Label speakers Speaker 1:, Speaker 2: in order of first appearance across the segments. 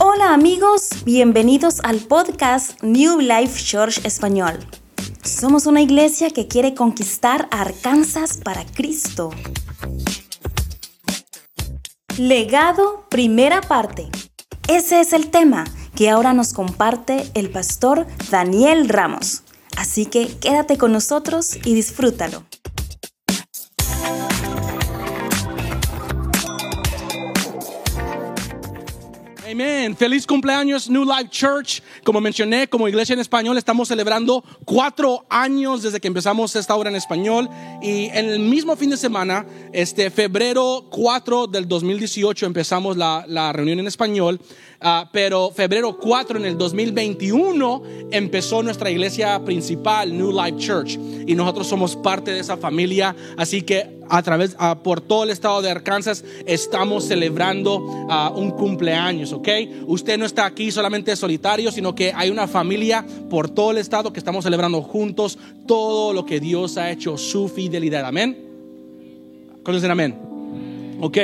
Speaker 1: Hola amigos, bienvenidos al podcast New Life Church Español. Somos una iglesia que quiere conquistar Arkansas para Cristo. Legado, primera parte. Ese es el tema que ahora nos comparte el pastor Daniel Ramos. Así que quédate con nosotros y disfrútalo.
Speaker 2: Amén. Feliz cumpleaños New Life Church. Como mencioné, como iglesia en español, estamos celebrando cuatro años desde que empezamos esta obra en español. Y en el mismo fin de semana, este febrero 4 del 2018, empezamos la, la reunión en español. Ah, pero febrero 4 en el 2021 empezó nuestra iglesia principal, New Life Church, y nosotros somos parte de esa familia, así que a través, ah, por todo el estado de Arkansas, estamos celebrando ah, un cumpleaños, ¿ok? Usted no está aquí solamente solitario, sino que hay una familia por todo el estado que estamos celebrando juntos todo lo que Dios ha hecho, su fidelidad, amén. ¿Cuántos dicen amén? Ok,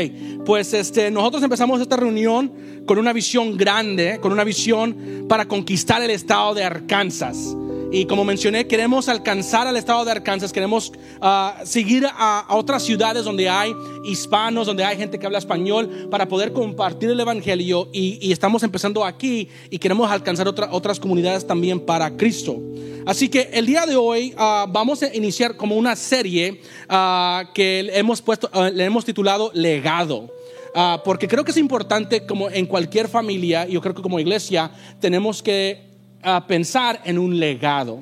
Speaker 2: pues este, nosotros empezamos esta reunión con una visión grande, con una visión para conquistar el estado de Arkansas. Y como mencioné, queremos alcanzar al estado de Arkansas, queremos ah, seguir a, otras ciudades donde hay hispanos, donde hay gente que habla español, para poder compartir el Evangelio. Y, estamos empezando aquí y queremos alcanzar otras comunidades también para Cristo. Así que el día de hoy ah, vamos a iniciar como una serie ah, que hemos puesto, le hemos titulado Legado. porque creo que es importante, como en cualquier familia, yo creo que como iglesia, tenemos que pensar en un legado.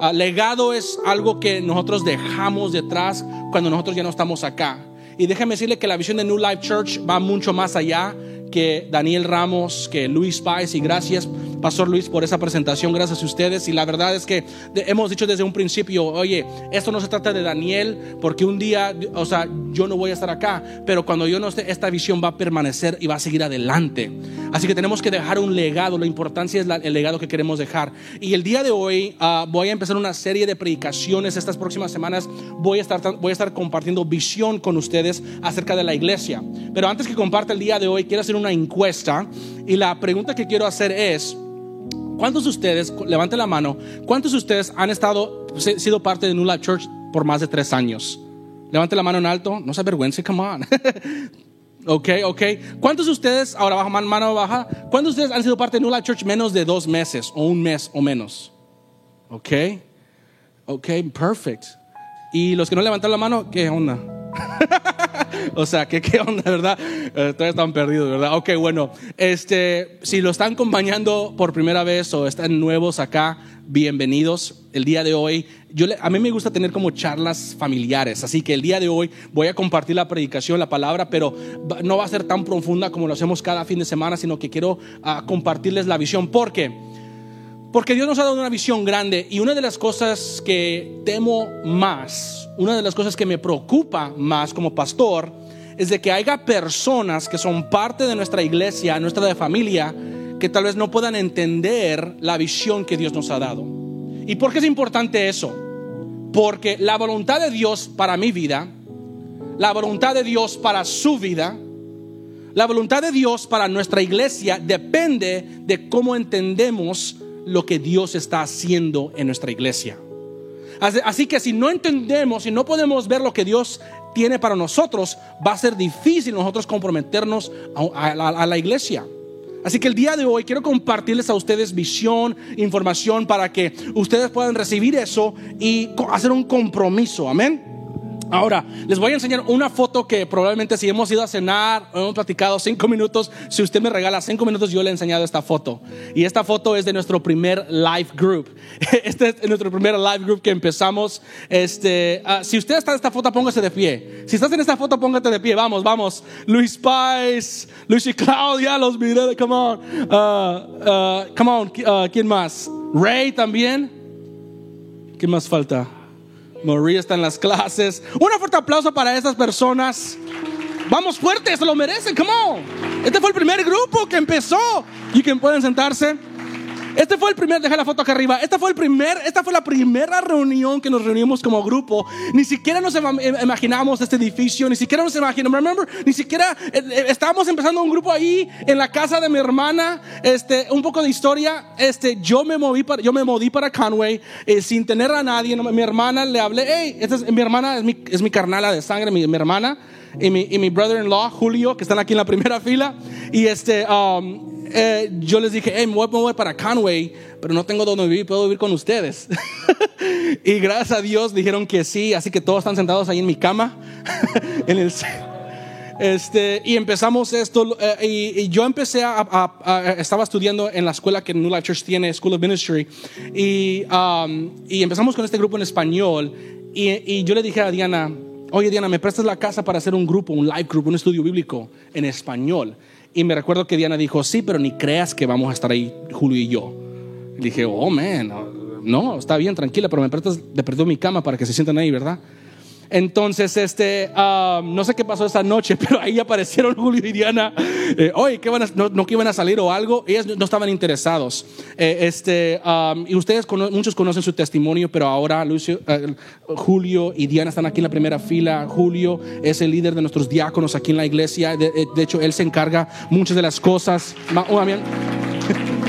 Speaker 2: Uh, legado es algo que nosotros dejamos detrás cuando nosotros ya no estamos acá. Y déjeme decirle que la visión de New Life Church va mucho más allá que Daniel Ramos, que Luis Páez y gracias Pastor Luis por esa presentación, gracias a ustedes y la verdad es que hemos dicho desde un principio, oye, esto no se trata de Daniel porque un día, o sea, yo no voy a estar acá, pero cuando yo no esté, esta visión va a permanecer y va a seguir adelante. Así que tenemos que dejar un legado, la importancia es el legado que queremos dejar. Y el día de hoy ah, voy a empezar una serie de predicaciones, estas próximas semanas voy a, estar, voy a estar compartiendo visión con ustedes acerca de la iglesia. Pero antes que comparte el día de hoy, quiero hacer una encuesta y la pregunta que quiero hacer es, ¿cuántos de ustedes, levanten la mano, cuántos de ustedes han estado, sido parte de New Church por más de tres años? Levante la mano en alto, no se avergüence, come on. ok, ok. ¿Cuántos de ustedes, ahora baja mano baja, cuántos de ustedes han sido parte de New Church menos de dos meses o un mes o menos? Ok, ok, perfect. ¿Y los que no levantan la mano, qué onda? o sea, ¿qué, ¿qué, onda, verdad? Eh, todavía están perdidos, ¿verdad? Ok, bueno, este, si lo están acompañando por primera vez o están nuevos acá, bienvenidos. El día de hoy, yo a mí me gusta tener como charlas familiares, así que el día de hoy voy a compartir la predicación, la palabra, pero no va a ser tan profunda como lo hacemos cada fin de semana, sino que quiero uh, compartirles la visión. ¿Por qué? Porque Dios nos ha dado una visión grande y una de las cosas que temo más, una de las cosas que me preocupa más como pastor, es de que haya personas que son parte de nuestra iglesia, nuestra familia, que tal vez no puedan entender la visión que Dios nos ha dado. ¿Y por qué es importante eso? Porque la voluntad de Dios para mi vida, la voluntad de Dios para su vida, la voluntad de Dios para nuestra iglesia depende de cómo entendemos lo que Dios está haciendo en nuestra iglesia. Así que si no entendemos, si no podemos ver lo que Dios tiene para nosotros, va a ser difícil nosotros comprometernos a, la iglesia. Así que el día de hoy quiero compartirles a ustedes visión, información para que ustedes puedan recibir eso y hacer un compromiso. Amén. Ahora, les voy a enseñar una foto que probablemente si hemos ido a cenar, hemos platicado cinco minutos, si usted me regala cinco minutos, yo le he enseñado esta foto. Y esta foto es de nuestro primer live group. Este es nuestro primer live group que empezamos. Este, uh, si usted está en esta foto, póngase de pie. Si estás en esta foto, póngate de pie. Vamos, vamos. Luis Pais, Luis y Claudia, los miré. Come on. Uh, uh, come on. ¿Quién más? Ray también. ¿Quién más falta? María está en las clases. Un fuerte aplauso para esas personas. Vamos fuerte, se lo merecen, come on. Este fue el primer grupo que empezó. Y que pueden sentarse. Este fue el primer, deja la foto acá arriba. Esta fue el primer, esta fue la primera reunión que nos reunimos como grupo. Ni siquiera nos imaginamos este edificio, ni siquiera nos imaginamos, remember, ni siquiera eh, eh, estábamos empezando un grupo ahí en la casa de mi hermana. Este, un poco de historia. Este, yo me moví para, yo me moví para Conway eh, sin tener a nadie. mi hermana le hablé, hey, esta es, mi hermana es mi, es mi carnala de sangre, mi, mi hermana y mi, y mi brother-in-law, Julio, que están aquí en la primera fila. Y este, um, eh, yo les dije, hey, me voy a para Conway, pero no tengo donde vivir, puedo vivir con ustedes. y gracias a Dios dijeron que sí, así que todos están sentados ahí en mi cama. en el, este, y empezamos esto, eh, y, yo empecé a, estaba estudiando en la escuela que New Life Church tiene, School of Ministry, y, um, y empezamos con este grupo en español, y, y yo le dije a Diana, oye Diana, ¿me prestas la casa para hacer un grupo, un live group, un estudio bíblico en español? Y me recuerdo que Diana dijo, sí, pero ni creas que vamos a estar ahí Julio y yo. Y dije, oh, man, no, está bien, tranquila, pero me prestas de perdió mi cama para que se sientan ahí, ¿verdad? Entonces, este, um, no sé qué pasó esa noche, pero ahí aparecieron Julio y Diana. Eh, Oye, ¿qué van a, no, que iban a salir o algo. Ellas no estaban interesados. Eh, este, um, y ustedes, muchos conocen su testimonio, pero ahora Lucio, eh, Julio y Diana están aquí en la primera fila. Julio es el líder de nuestros diáconos aquí en la iglesia. De, hecho, él se encarga muchas de las cosas.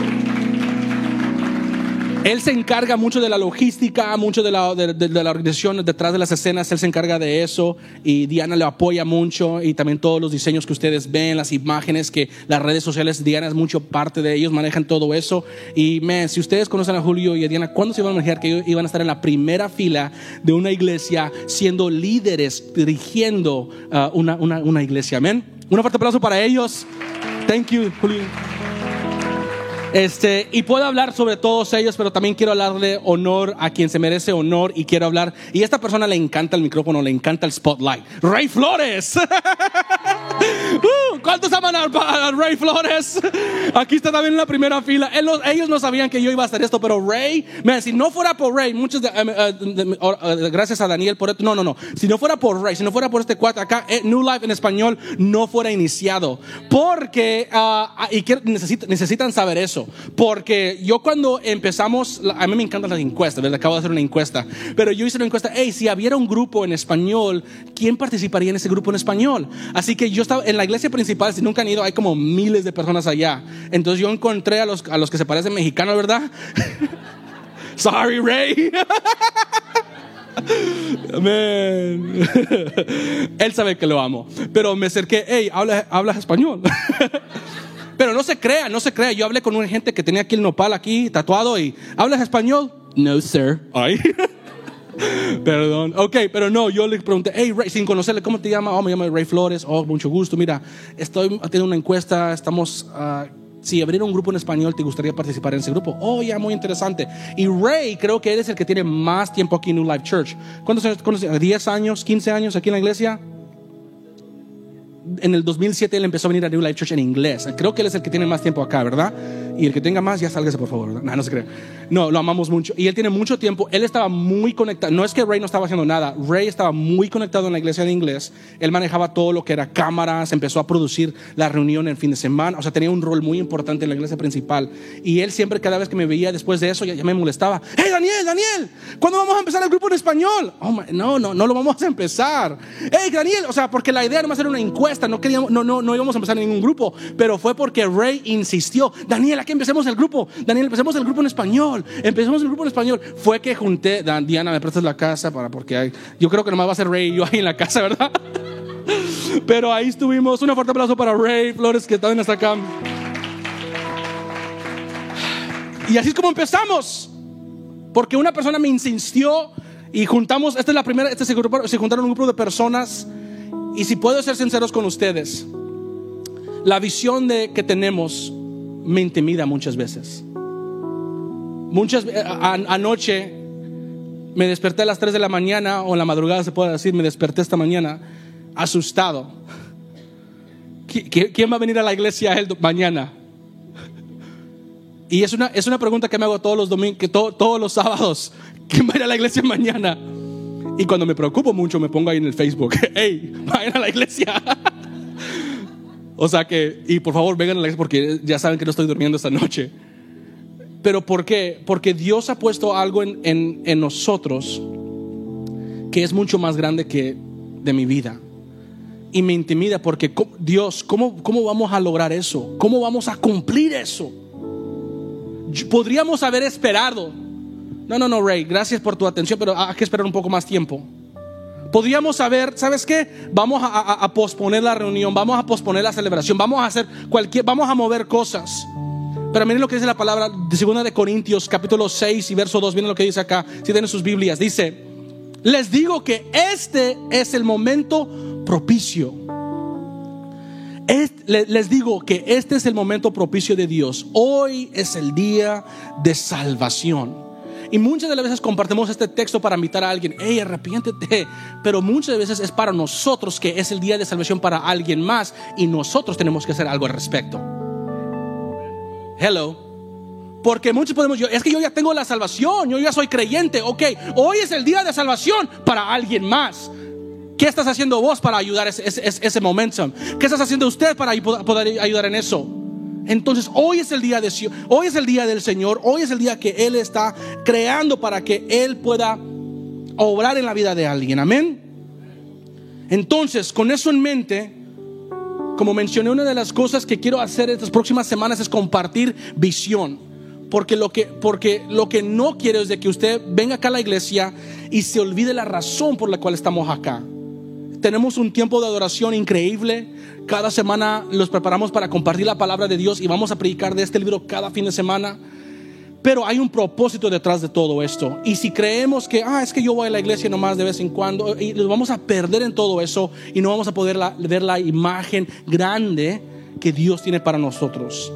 Speaker 2: Él se encarga mucho de la logística, mucho de la, organización detrás de las escenas, él se encarga de eso y Diana le apoya mucho y también todos los diseños que ustedes ven, las imágenes que las redes sociales, Diana es mucho parte de ellos, manejan todo eso y me, si ustedes conocen a Julio y a Diana, ¿cuándo se iban a imaginar que iban a estar en la primera fila de una iglesia siendo líderes, dirigiendo uh, una, una, una iglesia? Amén. Un fuerte aplauso para ellos. Thank you, Julio. Este, y puedo hablar sobre todos ellos, pero también quiero hablarle honor a quien se merece honor y quiero hablar. Y a esta persona le encanta el micrófono, le encanta el spotlight. Ray Flores. uh, ¿Cuántos aman a, Ray Flores? Aquí está también en la primera fila. ellos no sabían que yo iba a hacer esto, pero Ray, mira, si no fuera por Ray, muchos de, eh, eh, eh, gracias a Daniel por esto. No, no, no. Si no fuera por Ray, si no fuera por este cuate acá, New Life en español no fuera iniciado. Porque, ah, y necesitan saber eso porque yo cuando empezamos, a mí me encantan las encuestas, ¿verdad? Acabo de hacer una encuesta, pero yo hice una encuesta, hey, si hubiera un grupo en español, ¿quién participaría en ese grupo en español? Así que yo estaba en la iglesia principal, si nunca han ido, hay como miles de personas allá. Entonces yo encontré a los, a los que se parecen mexicanos, ¿verdad? Sorry, Ray. Amén. Él sabe que lo amo. Pero me acerqué, hey, ¿hablas, hablas español? Pero no se crea, no se crea. Yo hablé con una gente que tenía aquí el nopal aquí tatuado y ¿hablas español? No, sir. Ay. Perdón. Ok, pero no, yo le pregunté, hey, Ray, sin conocerle, ¿cómo te llamas? Oh, me llamo Ray Flores. Oh, mucho gusto. Mira, estoy haciendo una encuesta. Estamos. Uh, si abriera un grupo en español, ¿te gustaría participar en ese grupo? Oh, ya, muy interesante. Y Ray, creo que él es el que tiene más tiempo aquí en New Life Church. ¿Cuántos años? ¿10 años? ¿15 años aquí en la iglesia? en el 2007 él empezó a venir a New Life Church en inglés. Creo que él es el que tiene más tiempo acá, ¿verdad? Y el que tenga más, ya sálgase por favor. No, no se cree. No, lo amamos mucho. Y él tiene mucho tiempo. Él estaba muy conectado. No es que Ray no estaba haciendo nada. Ray estaba muy conectado en la iglesia de inglés. Él manejaba todo lo que era cámaras, empezó a producir la reunión en fin de semana. O sea, tenía un rol muy importante en la iglesia principal. Y él siempre, cada vez que me veía después de eso, ya, me molestaba. ¡Hey, Daniel, Daniel! ¿Cuándo vamos a empezar el grupo en español? Oh, no, no, no lo vamos a empezar. ¡Hey, Daniel! O sea, porque la idea era más hacer una encuesta. No queríamos, no, no, no íbamos a empezar ningún grupo. Pero fue porque Ray insistió. Daniel, aquí empecemos el grupo. Daniel, empecemos el grupo en español. Empecemos el grupo en español. Fue que junté, Diana, me prestas la casa para porque hay, yo creo que nomás va a ser Ray y yo ahí en la casa, ¿verdad? Pero ahí estuvimos. Un fuerte aplauso para Ray Flores que también está acá. Y así es como empezamos. Porque una persona me insistió y juntamos, esta es la primera, este se, se juntaron un grupo de personas. Y si puedo ser sinceros con ustedes, la visión de, que tenemos me intimida muchas veces. Muchas eh, anoche me desperté a las 3 de la mañana o en la madrugada se puede decir, me desperté esta mañana asustado. ¿Quién va a venir a la iglesia el mañana? Y es una, es una pregunta que me hago todos los domingos, que todos los sábados. ¿Quién va a ir a la iglesia mañana? Y cuando me preocupo mucho me pongo ahí en el Facebook, hey, vayan a la iglesia. O sea que, y por favor vengan a la porque ya saben que no estoy durmiendo esta noche. pero ¿por qué? Porque Dios ha puesto algo en, en, en nosotros que es mucho más grande que de mi vida. Y me intimida porque Dios, ¿cómo, ¿cómo vamos a lograr eso? ¿Cómo vamos a cumplir eso? Podríamos haber esperado. No, no, no, Ray, gracias por tu atención, pero hay que esperar un poco más tiempo. Podríamos haber, ¿sabes qué? Vamos a, posponer la reunión, vamos a posponer la celebración, vamos a hacer cualquier, vamos a mover cosas. Pero miren lo que dice la palabra de segunda de Corintios, capítulo 6 y verso 2, miren lo que dice acá, si tienen sus Biblias, dice, les digo que este es el momento propicio. les digo que este es el momento propicio de Dios. Hoy es el día de salvación. Y muchas de las veces compartimos este texto para invitar a alguien, hey, arrepiéntete. Pero muchas veces es para nosotros que es el día de salvación para alguien más y nosotros tenemos que hacer algo al respecto. Hello. Porque muchos podemos, yo, es que yo ya tengo la salvación, yo ya soy creyente, ok, hoy es el día de salvación para alguien más. ¿Qué estás haciendo vos para ayudar ese, ese, ese momentum? ¿Qué estás haciendo usted para poder ayudar en eso? Entonces hoy es el día de hoy es el día del Señor, hoy es el día que Él está creando para que Él pueda obrar en la vida de alguien. Amén. Entonces, con eso en mente, como mencioné, una de las cosas que quiero hacer estas próximas semanas es compartir visión. Porque lo que, porque lo que no quiero es de que usted venga acá a la iglesia y se olvide la razón por la cual estamos acá. Tenemos un tiempo de adoración increíble. Cada semana los preparamos para compartir la palabra de Dios y vamos a predicar de este libro cada fin de semana. Pero hay un propósito detrás de todo esto. Y si creemos que, ah, es que yo voy a la iglesia nomás de vez en cuando, y nos vamos a perder en todo eso y no vamos a poder ver la imagen grande que Dios tiene para nosotros.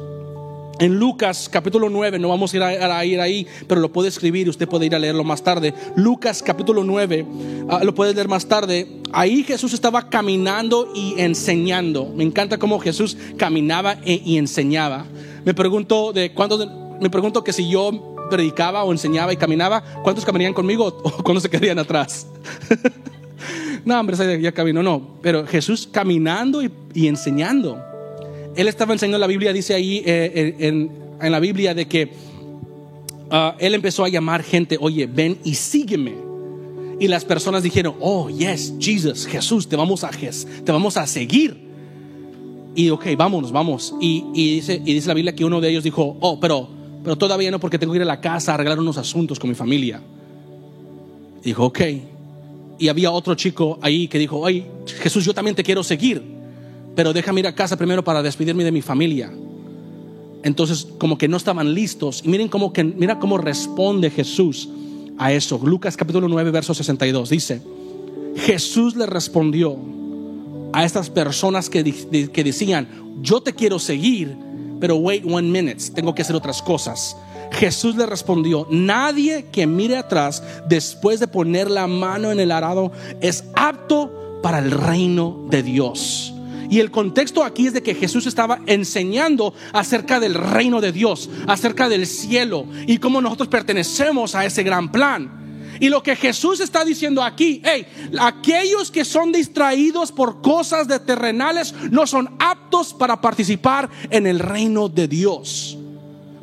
Speaker 2: En Lucas capítulo 9, no vamos a ir, a, ir ahí, pero lo puede escribir y usted puede ir a leerlo más tarde. Lucas capítulo 9, ah, lo puede leer más tarde. Ahí Jesús estaba caminando y enseñando. Me encanta cómo Jesús caminaba e, y enseñaba. Me pregunto de cuándo, me pregunto que si yo predicaba o enseñaba y caminaba, ¿cuántos caminarían conmigo o cuántos se quedarían atrás? no, hombre, ya camino, no. Pero Jesús caminando y enseñando él estaba enseñando la Biblia, dice ahí eh, en, la Biblia de que ah, él empezó a llamar gente, oye, ven y sígueme. Y las personas dijeron, oh, yes, Jesus, Jesús, te vamos a, te vamos a seguir. Y ok, vámonos, vamos. Y, dice, y dice la Biblia que uno de ellos dijo, oh, pero, pero todavía no porque tengo que ir a la casa a arreglar unos asuntos con mi familia. Dijo, ok. Y había otro chico ahí que dijo, ay, Jesús, yo también te quiero seguir pero déjame ir a casa primero para despedirme de mi familia. Entonces, como que no estaban listos. Y miren cómo que, mira cómo responde Jesús a eso. Lucas capítulo 9, verso 62. Dice, Jesús le respondió a estas personas que, que decían, yo te quiero seguir, pero wait one minute, tengo que hacer otras cosas. Jesús le respondió, nadie que mire atrás después de poner la mano en el arado es apto para el reino de Dios. Y el contexto aquí es de que Jesús estaba enseñando acerca del reino de Dios, acerca del cielo y cómo nosotros pertenecemos a ese gran plan. Y lo que Jesús está diciendo aquí, hey, aquellos que son distraídos por cosas de terrenales no son aptos para participar en el reino de Dios.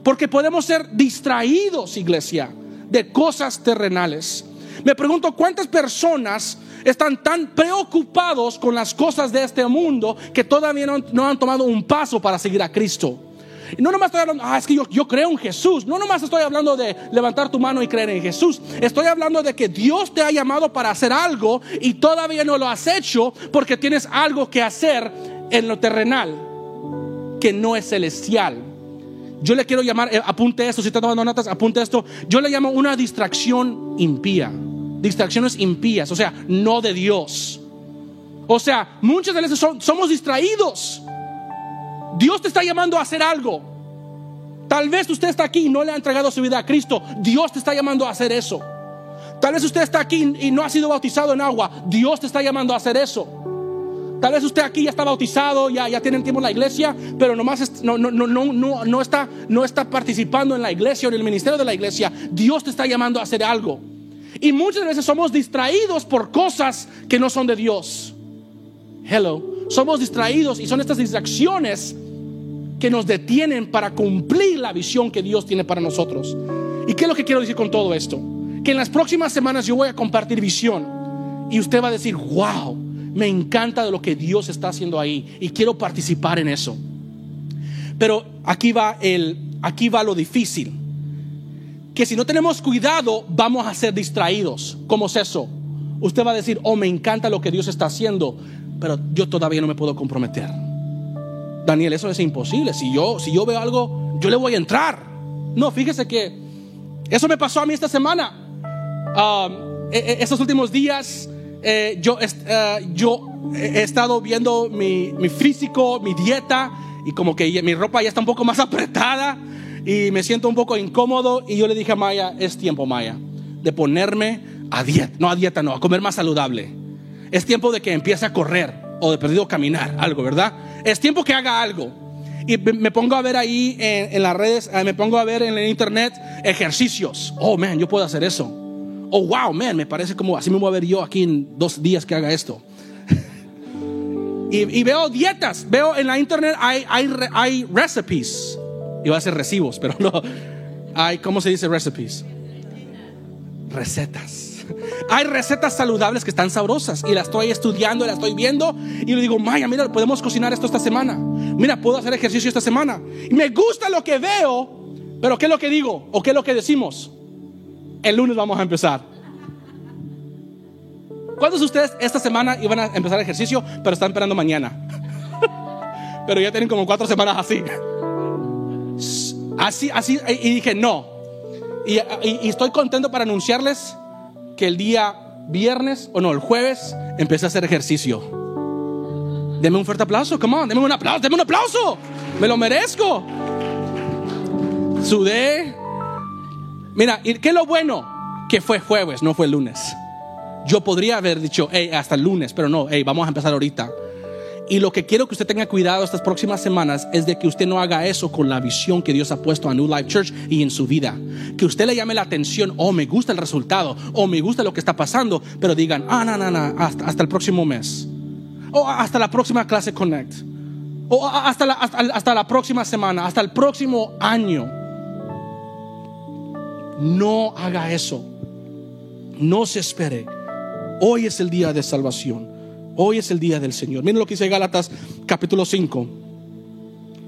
Speaker 2: Porque podemos ser distraídos, iglesia, de cosas terrenales. Me pregunto cuántas personas están tan preocupados con las cosas de este mundo que todavía no, han tomado un paso para seguir a Cristo. Y no nomás estoy hablando, ah, es que yo, yo, creo en Jesús. No nomás estoy hablando de levantar tu mano y creer en Jesús. Estoy hablando de que Dios te ha llamado para hacer algo y todavía no lo has hecho porque tienes algo que hacer en lo terrenal que no es celestial. Yo le quiero llamar, eh, apunte esto, si está tomando notas, apunte esto. Yo le llamo una distracción impía distracciones impías, o sea, no de Dios. O sea, muchas de veces somos distraídos. Dios te está llamando a hacer algo. Tal vez usted está aquí y no le ha entregado su vida a Cristo. Dios te está llamando a hacer eso. Tal vez usted está aquí y no ha sido bautizado en agua. Dios te está llamando a hacer eso. Tal vez usted aquí ya está bautizado, ya, ya tiene tiempo en la iglesia, pero nomás no, no, no, no, no, está, no está participando en la iglesia o en el ministerio de la iglesia. Dios te está llamando a hacer algo. Y muchas veces somos distraídos por cosas que no son de Dios. Hello. Somos distraídos y son estas distracciones que nos detienen para cumplir la visión que Dios tiene para nosotros. ¿Y qué es lo que quiero decir con todo esto? Que en las próximas semanas yo voy a compartir visión y usted va a decir, wow, me encanta de lo que Dios está haciendo ahí y quiero participar en eso. Pero aquí va el aquí va lo difícil. Que si no tenemos cuidado, vamos a ser distraídos. ¿Cómo es eso? Usted va a decir, "Oh, me encanta lo que Dios está haciendo, pero yo todavía no me puedo comprometer." Daniel, eso es imposible. Si yo si yo veo algo, yo le voy a entrar. No, fíjese que eso me pasó a mí esta semana. Um, e, e, estos últimos días eh, yo, eh, yo he estado viendo mi, mi físico, mi dieta, y como que mi ropa ya está un poco más apretada y me siento un poco incómodo. Y yo le dije a Maya, es tiempo, Maya, de ponerme a dieta, no a dieta, no, a comer más saludable. Es tiempo de que empiece a correr o de perdido caminar, algo, ¿verdad? Es tiempo que haga algo. Y me pongo a ver ahí en, en las redes, eh, me pongo a ver en el internet ejercicios. Oh, man, yo puedo hacer eso. Oh, wow, man, me parece como así me voy a ver yo aquí en dos días que haga esto. y, y, veo dietas, veo en la internet hay, hay, hay recipes. Iba a ser recibos, pero no. Hay, ¿cómo se dice recipes? Recetas. Hay recetas saludables que están sabrosas y las estoy estudiando, las estoy viendo y le digo, Maya, mira, podemos cocinar esto esta semana. Mira, puedo hacer ejercicio esta semana. Y me gusta lo que veo, pero ¿qué es lo que digo? ¿O qué es lo que decimos? El lunes vamos a empezar. ¿Cuántos de ustedes esta semana iban a empezar ejercicio, pero están esperando mañana? pero ya tienen como cuatro semanas así. Así, así, y dije, no. Y, estoy contento para anunciarles que el día viernes, o no, el jueves, empecé a hacer ejercicio. Deme un fuerte aplauso, come on, deme un aplauso, deme un aplauso. Me lo merezco. Sudé. Mira, ¿y qué es lo bueno? Que fue jueves, no fue lunes. Yo podría haber dicho, hey, hasta el lunes, pero no, hey, vamos a empezar ahorita. Y lo que quiero que usted tenga cuidado estas próximas semanas es de que usted no haga eso con la visión que Dios ha puesto a New Life Church y en su vida. Que usted le llame la atención, oh, me gusta el resultado, o me gusta lo que está pasando, pero digan, ah, no, no, no, hasta, el próximo mes. O hasta la próxima clase Connect. O la, hasta, hasta la próxima semana, hasta el próximo año. No haga eso. No se espere. Hoy es el día de salvación. Hoy es el día del Señor. Miren lo que dice Gálatas capítulo 5,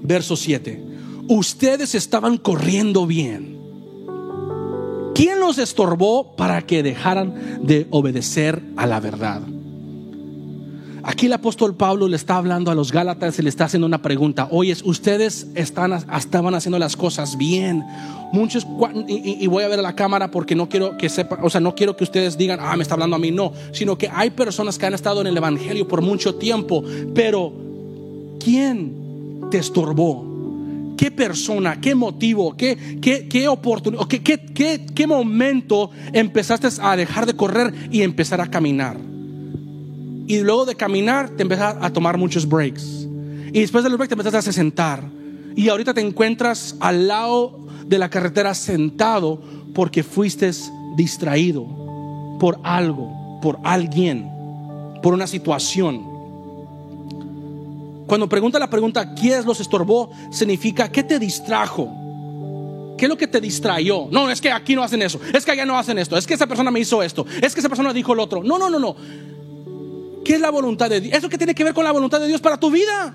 Speaker 2: verso 7. Ustedes estaban corriendo bien. ¿Quién los estorbó para que dejaran de obedecer a la verdad? Aquí el apóstol Pablo le está hablando a los Gálatas y le está haciendo una pregunta. Oye, ustedes están, estaban haciendo las cosas bien. Muchos, y, y, voy a ver a la cámara porque no quiero que sepa, o sea, no quiero que ustedes digan, ah, me está hablando a mí. No, sino que hay personas que han estado en el Evangelio por mucho tiempo. Pero, ¿quién te estorbó? ¿Qué persona, qué motivo, qué, qué, qué oportunidad, qué, qué, qué, qué momento empezaste a dejar de correr y empezar a caminar? Y luego de caminar te empiezas a tomar muchos breaks. Y después de los breaks te empiezas a sentar. Y ahorita te encuentras al lado de la carretera sentado porque fuiste distraído por algo, por alguien, por una situación. Cuando pregunta la pregunta, ¿quién los estorbó? Significa, ¿qué te distrajo? ¿Qué es lo que te distrayó? No, es que aquí no hacen eso, es que allá no hacen esto, es que esa persona me hizo esto, es que esa persona dijo el otro. No, no, no, no. ¿Qué es la voluntad de Dios? ¿Eso qué tiene que ver con la voluntad de Dios para tu vida?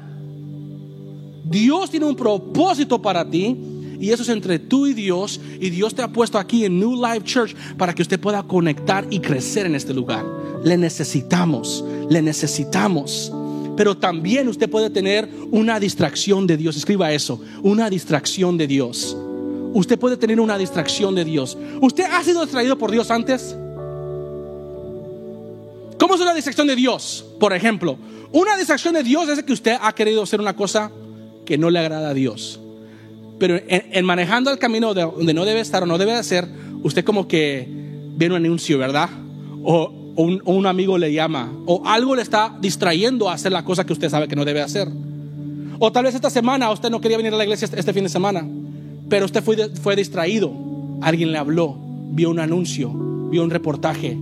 Speaker 2: Dios tiene un propósito para ti y eso es entre tú y Dios y Dios te ha puesto aquí en New Life Church para que usted pueda conectar y crecer en este lugar. Le necesitamos, le necesitamos. Pero también usted puede tener una distracción de Dios. Escriba eso, una distracción de Dios. Usted puede tener una distracción de Dios. ¿Usted ha sido distraído por Dios antes? ¿Cómo es una distracción de Dios? Por ejemplo, una distracción de Dios es que usted ha querido hacer una cosa que no le agrada a Dios. Pero en, manejando el camino de donde no debe estar o no debe hacer, usted como que ve un anuncio, ¿verdad? O, o, un, o un amigo le llama, o algo le está distrayendo a hacer la cosa que usted sabe que no debe hacer. O tal vez esta semana usted no quería venir a la iglesia este, este fin de semana, pero usted fue, fue distraído. Alguien le habló, vio un anuncio, vio un reportaje,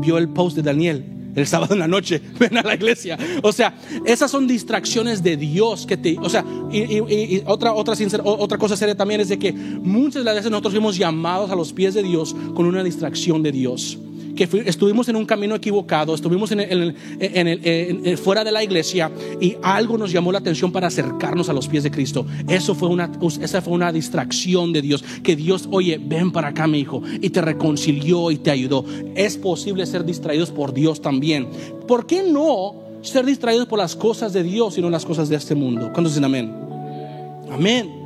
Speaker 2: vio el post de Daniel el sábado en la noche, ven a la iglesia. O sea, esas son distracciones de Dios que te, o sea, y, otra, otra, otra cosa seria también es de que muchas de las veces nosotros fuimos llamados a los pies de Dios con una distracción de Dios que estuvimos en un camino equivocado, estuvimos en el, fuera de la iglesia y algo nos llamó la atención para acercarnos a los pies de Cristo. Eso fue una, esa fue una distracción de Dios, que Dios, oye, ven para acá, mi hijo, y te reconcilió y te ayudó. Es posible ser distraídos por Dios también. ¿Por qué no ser distraídos por las cosas de Dios y no las cosas de este mundo? ¿Cuántos dicen amén? Amén.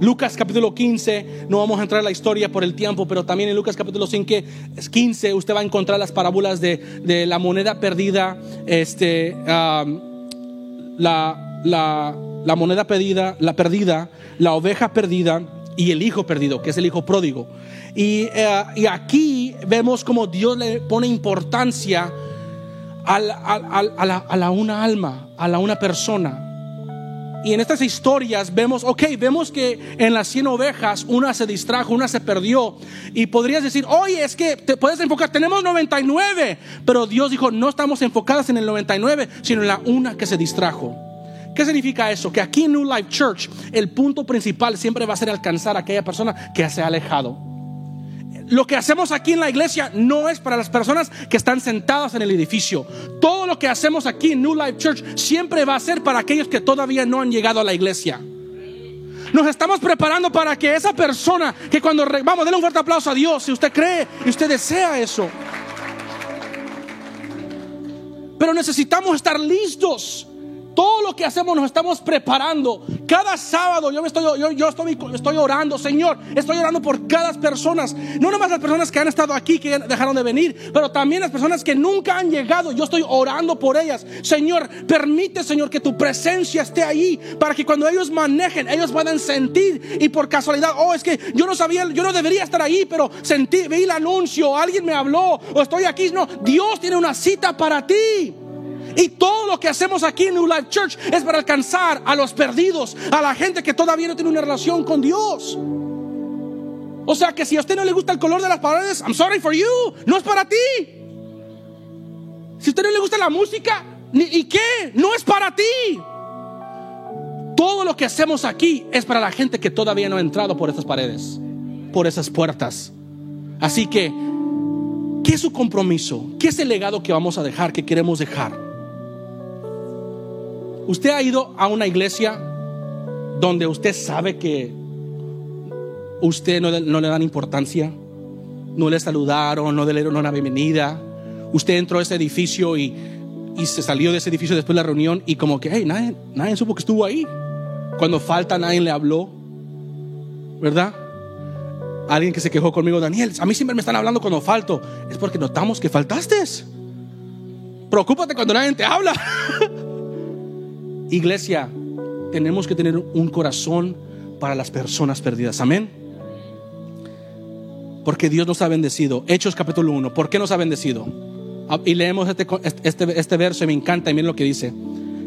Speaker 2: Lucas capítulo 15, no vamos a entrar en la historia por el tiempo, pero también en Lucas capítulo 15 usted va a encontrar las parábolas de, la moneda perdida, este, la, la, moneda perdida, la perdida, la oveja perdida y el hijo perdido, que es el hijo pródigo. Y, eh, y aquí vemos como Dios le pone importancia a la, a la una alma, a la una persona. Y en estas historias vemos, ok, vemos que en las 100 ovejas una se distrajo, una se perdió. Y podrías decir, oye, es que te puedes enfocar, tenemos 99. Pero Dios dijo, no estamos enfocadas en el 99, sino en la una que se distrajo. ¿Qué significa eso? Que aquí en New Life Church el punto principal siempre va a ser alcanzar a aquella persona que se ha alejado. Lo que hacemos aquí en la iglesia no es para las personas que están sentadas en el edificio. Todo lo que hacemos aquí en New Life Church siempre va a ser para aquellos que todavía no han llegado a la iglesia. Nos estamos preparando para que esa persona que cuando vamos, denle un fuerte aplauso a Dios si usted cree y usted desea eso. Pero necesitamos estar listos todo lo que hacemos nos estamos preparando. Cada sábado yo, estoy, yo, estoy, estoy orando, Señor, estoy orando por cada persona. No nomás las personas que han estado aquí, que dejaron de venir, pero también las personas que nunca han llegado. Yo estoy orando por ellas. Señor, permite, Señor, que tu presencia esté ahí para que cuando ellos manejen, ellos puedan sentir y por casualidad, oh, es que yo no sabía, yo no debería estar ahí, pero sentí, vi el anuncio, alguien me habló o estoy aquí. No, Dios tiene una cita para ti. Y todo lo que hacemos aquí en New Life Church es para alcanzar a los perdidos, a la gente que todavía no tiene una relación con Dios. O sea que si a usted no le gusta el color de las paredes, I'm sorry for you, no es para ti. Si a usted no le gusta la música, ¿y qué? No es para ti. Todo lo que hacemos aquí es para la gente que todavía no ha entrado por esas paredes, por esas puertas. Así que, ¿qué es su compromiso? ¿Qué es el legado que vamos a dejar, que queremos dejar? ¿Usted ha ido a una iglesia donde usted sabe que usted no, le dan importancia? No le saludaron, no le dieron una bienvenida. Usted entró a ese edificio y, se salió de ese edificio después de la reunión y como que, hey, nadie, nadie supo que estuvo ahí. Cuando falta, nadie le habló. ¿Verdad? Alguien que se quejó conmigo, Daniel, a mí siempre me están hablando cuando falto. Es porque notamos que faltaste. Preocúpate cuando nadie te habla. Iglesia, tenemos que tener un corazón para las personas perdidas. Amén. Porque Dios nos ha bendecido. Hechos capítulo 1. ¿Por qué nos ha bendecido? Ah, y leemos este, este, este, verso y me encanta y miren lo que dice.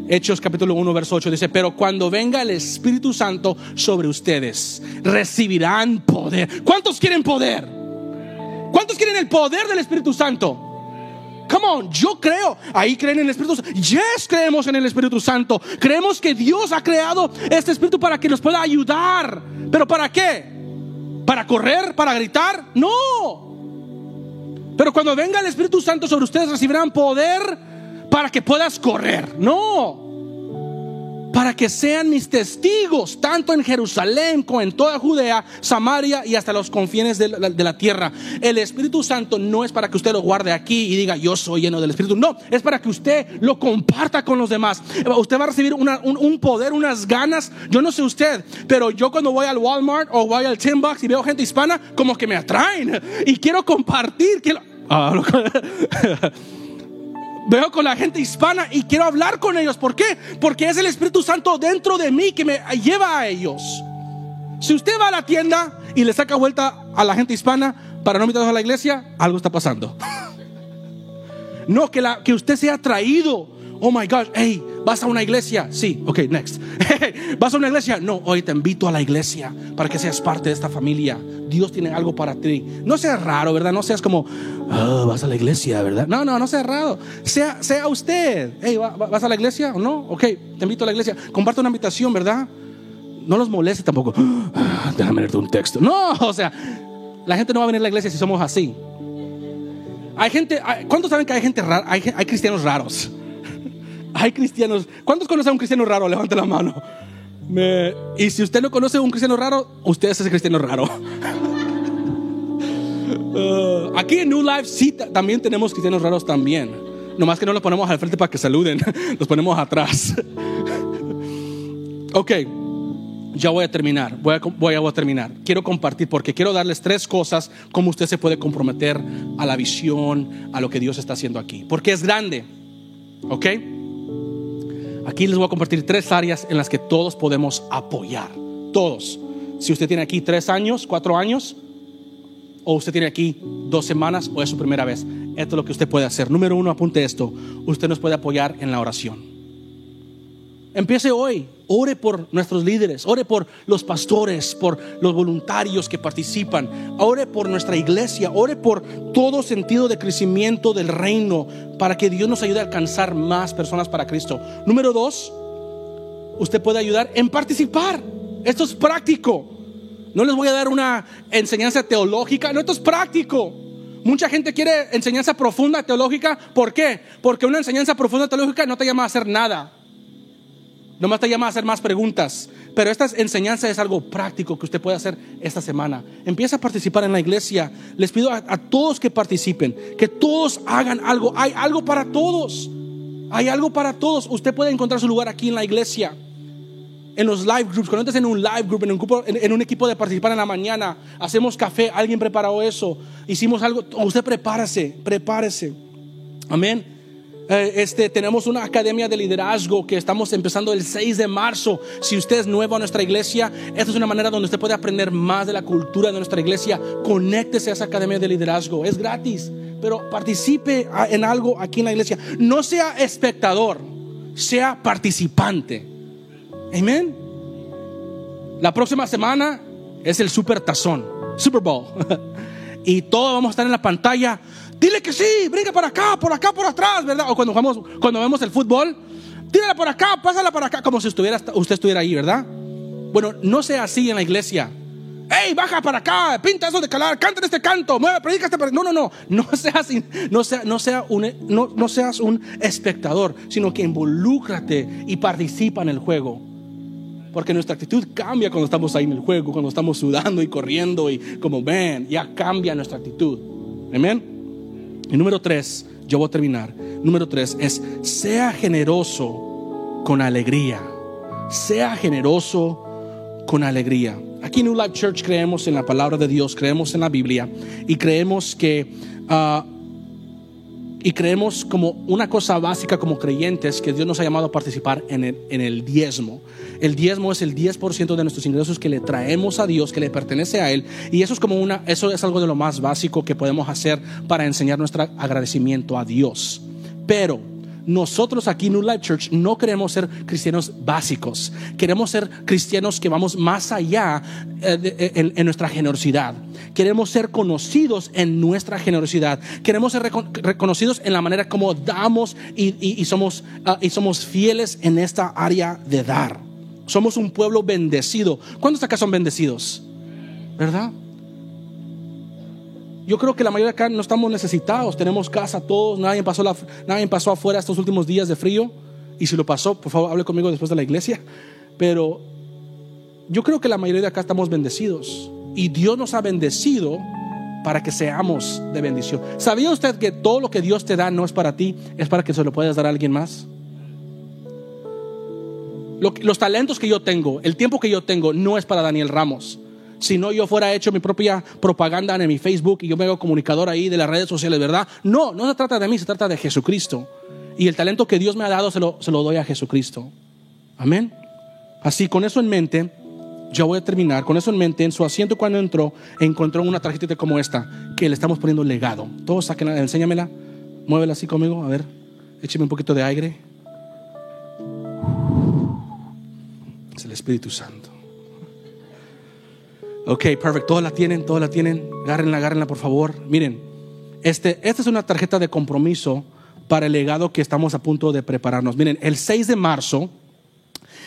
Speaker 2: Hechos capítulo 1, verso 8 dice, pero cuando venga el Espíritu Santo sobre ustedes, recibirán poder. ¿Cuántos quieren poder? ¿Cuántos quieren el poder del Espíritu Santo? Come on, yo creo. Ahí creen en el Espíritu Santo. Yes, creemos en el Espíritu Santo. Creemos que Dios ha creado este Espíritu para que nos pueda ayudar. ¿Pero para qué? ¿Para correr? ¿Para gritar? No. Pero cuando venga el Espíritu Santo sobre ustedes recibirán poder para que puedas correr. No para que sean mis testigos, tanto en Jerusalén como en toda Judea, Samaria y hasta los confines de la, tierra. El Espíritu Santo no es para que usted lo guarde aquí y diga, yo soy lleno del Espíritu. No, es para que usted lo comparta con los demás. Usted va a recibir un, poder, unas ganas. Yo no sé usted, pero yo cuando voy al Walmart o voy al Tim Box y veo gente hispana, como que me atraen y quiero compartir. Quiero... Veo con la gente hispana y quiero hablar con ellos. ¿Por qué? Porque es el Espíritu Santo dentro de mí que me lleva a ellos. Si usted va a la tienda y le saca vuelta a la gente hispana para no invitarlos a la iglesia, algo está pasando. No, que, la, que usted sea traído. Oh my God, hey, ¿Vas a una iglesia? Sí, ok, next. ¿Vas a una iglesia? No, hoy te invito a la iglesia para que seas parte de esta familia. Dios tiene algo para ti. No seas raro, ¿verdad? No seas como, oh, vas a la iglesia, ¿verdad? No, no, no seas raro. Sea, sea usted. Hey, ¿vas a la iglesia o no? Ok, te invito a la iglesia. Comparte una invitación, ¿verdad? No los moleste tampoco. Ah, déjame leerte un texto. No, o sea, la gente no va a venir a la iglesia si somos así. Hay gente, ¿cuántos saben que hay gente rara? Hay, hay cristianos raros. Hay cristianos. ¿Cuántos conocen a un cristiano raro? Levante la mano. y si usted no conoce a un cristiano raro, usted es ese cristiano raro. Uh, aquí en New Life sí también tenemos cristianos raros también. Nomás que no los ponemos al frente para que saluden, los ponemos atrás. ok, ya voy a terminar, voy a, voy a terminar. Quiero compartir porque quiero darles tres cosas cómo usted se puede comprometer a la visión, a lo que Dios está haciendo aquí. Porque es grande, ¿ok? Aquí les voy a compartir tres áreas en las que todos podemos apoyar. Todos. Si usted tiene aquí tres años, cuatro años, o usted tiene aquí dos semanas o es su primera vez, esto es lo que usted puede hacer. Número uno, apunte esto. Usted nos puede apoyar en la oración. Empiece hoy. Ore por nuestros líderes, ore por los pastores, por los voluntarios que participan, ore por nuestra iglesia, ore por todo sentido de crecimiento del reino para que Dios nos ayude a alcanzar más personas para Cristo. Número dos, usted puede ayudar en participar. Esto es práctico. No les voy a dar una enseñanza teológica, no, esto es práctico. Mucha gente quiere enseñanza profunda teológica. ¿Por qué? Porque una enseñanza profunda teológica no te llama a hacer nada. Nomás te llama a hacer más preguntas. Pero esta enseñanza es algo práctico que usted puede hacer esta semana. Empieza a participar en la iglesia. Les pido a, todos que participen, que todos hagan algo. Hay algo para todos. Hay algo para todos. Usted puede encontrar su lugar aquí en la iglesia. En los live groups, cuando entres en un live group, en un, grupo, en un equipo de participar en la mañana, hacemos café, alguien preparó eso, hicimos algo, usted prepárese, prepárese. Amén. Eh, este, tenemos una academia de liderazgo que estamos empezando el 6 de marzo. Si usted es nuevo a nuestra iglesia, esta es una manera donde usted puede aprender más de la cultura de nuestra iglesia. Conéctese a esa academia de liderazgo. Es gratis, pero participe en algo aquí en la iglesia. No sea espectador, sea participante. Amén. La próxima semana es el Super Tazón, Super Bowl. y todos vamos a estar en la pantalla Dile que sí, brinca para acá, por acá, por atrás, ¿verdad? O cuando, jugamos, cuando vemos el fútbol, tírala por acá, pásala para acá, como si usted estuviera ahí, ¿verdad? Bueno, no sea así en la iglesia. ¡Ey, baja para acá! Pinta eso de calar, canta este canto, mueve, predica este. No, no, no, no seas, no, sea, no, sea un, no, no seas un espectador, sino que involúcrate y participa en el juego. Porque nuestra actitud cambia cuando estamos ahí en el juego, cuando estamos sudando y corriendo y como ven, ya cambia nuestra actitud. Amén. Y número tres, yo voy a terminar. Número tres es, sea generoso con alegría. Sea generoso con alegría. Aquí en New Life Church creemos en la palabra de Dios, creemos en la Biblia y creemos que ah, y creemos como una cosa básica como creyentes que Dios nos ha llamado a participar en el, en el diezmo. El diezmo es el 10% de nuestros ingresos que le traemos a Dios, que le pertenece a Él. Y eso es como una, eso es algo de lo más básico que podemos hacer para enseñar nuestro agradecimiento a Dios. Pero nosotros aquí en New Life Church no queremos ser cristianos básicos, queremos ser cristianos que vamos más allá eh, eh, en, nuestra generosidad. Queremos ser conocidos en nuestra generosidad. Queremos ser reconocidos en la manera como damos y, somos, ah, y somos fieles en esta área de dar. Somos un pueblo bendecido. ¿Cuántos acá son bendecidos? ¿Verdad? Yo creo que la mayoría acá no estamos necesitados, tenemos casa todos, nadie pasó, nadie pasó afuera estos últimos días de frío. Y si lo pasó, por favor, hable conmigo después de la iglesia. Pero yo creo que la mayoría de acá estamos bendecidos. Y Dios nos ha bendecido para que seamos de bendición. ¿Sabía usted que todo lo que Dios te da no es para ti, es para que se lo puedas dar a alguien más? los talentos que yo tengo, el tiempo que yo tengo, no es para Daniel Ramos si no yo fuera hecho mi propia propaganda en mi Facebook y yo me hago comunicador ahí de las redes sociales, ¿verdad? No, no se trata de mí, se trata de Jesucristo. Y el talento que Dios me ha dado se lo, se lo doy a Jesucristo. Amén. Así, con eso en mente, yo voy a terminar. Con eso en mente, en su asiento cuando entró, encontró una tarjetita como esta, que le estamos poniendo legado. Todos saquen, enséñamela, muévela así conmigo, a ver, écheme un poquito de aire. el Espíritu Santo. Ok, perfecto. Todos la tienen, todos la tienen. Agárrenla, agárrenla, por favor. Miren, este, esta es una tarjeta de compromiso para el legado que estamos a punto de prepararnos. Miren, el 6 de marzo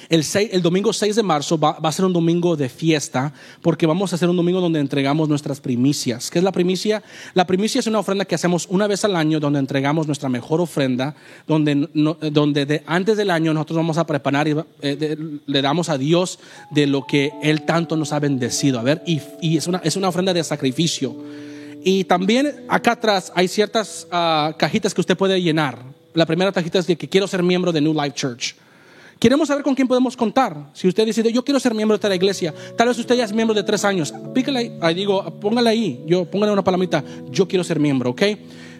Speaker 2: el, el domingo 6 de marzo va, a ser un domingo de fiesta porque vamos a hacer un domingo donde entregamos nuestras primicias. ¿Qué es la primicia? La primicia es una ofrenda que hacemos una vez al año donde entregamos nuestra mejor ofrenda, donde, donde antes del año nosotros vamos a preparar y eh, le damos a Dios de lo que Él tanto nos ha bendecido. A ver, y, es, una, es una ofrenda de sacrificio. Y también acá atrás hay ciertas ah, cajitas que usted puede llenar. La primera cajita es de que quiero ser miembro de New Life Church. Queremos saber con quién podemos contar. Si usted decide, yo quiero ser miembro de esta iglesia, tal vez usted ya es miembro de tres años, pícale ahí, digo, póngale ahí, yo, póngale una palomita, yo quiero ser miembro, ¿ok?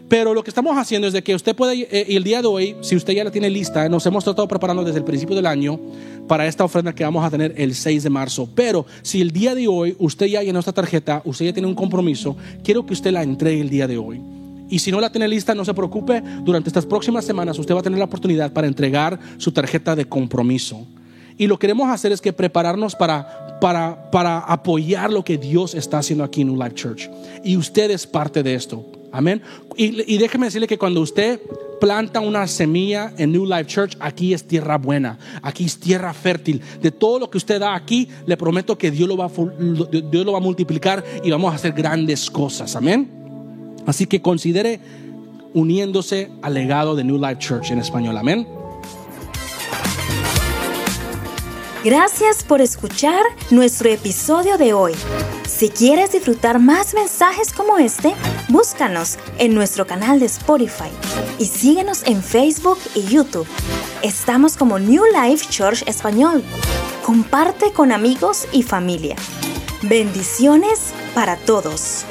Speaker 2: Pero lo que estamos haciendo es de que usted puede, eh, el día de hoy, si usted ya la tiene lista, nos hemos tratado preparando desde el principio del año para esta ofrenda que vamos a tener el 6 de marzo. Pero si el día de hoy usted ya llenó esta tarjeta, usted ya tiene un compromiso, quiero que usted la entregue el día de hoy. Y si no la tiene lista, no se preocupe. Durante estas próximas semanas usted va a tener la oportunidad para entregar su tarjeta de compromiso. Y lo que queremos hacer es que prepararnos para, para, para apoyar lo que Dios está haciendo aquí en New Life Church. Y usted es parte de esto. Amén. Y, y déjeme decirle que cuando usted planta una semilla en New Life Church, aquí es tierra buena, aquí es tierra fértil. De todo lo que usted da aquí, le prometo que Dios lo va, Dios lo va a multiplicar y vamos a hacer grandes cosas. Amén. Así que considere uniéndose al legado de New Life Church en español. Amén.
Speaker 1: Gracias por escuchar nuestro episodio de hoy. Si quieres disfrutar más mensajes como este, búscanos en nuestro canal de Spotify y síguenos en Facebook y YouTube. Estamos como New Life Church Español. Comparte con amigos y familia. Bendiciones para todos.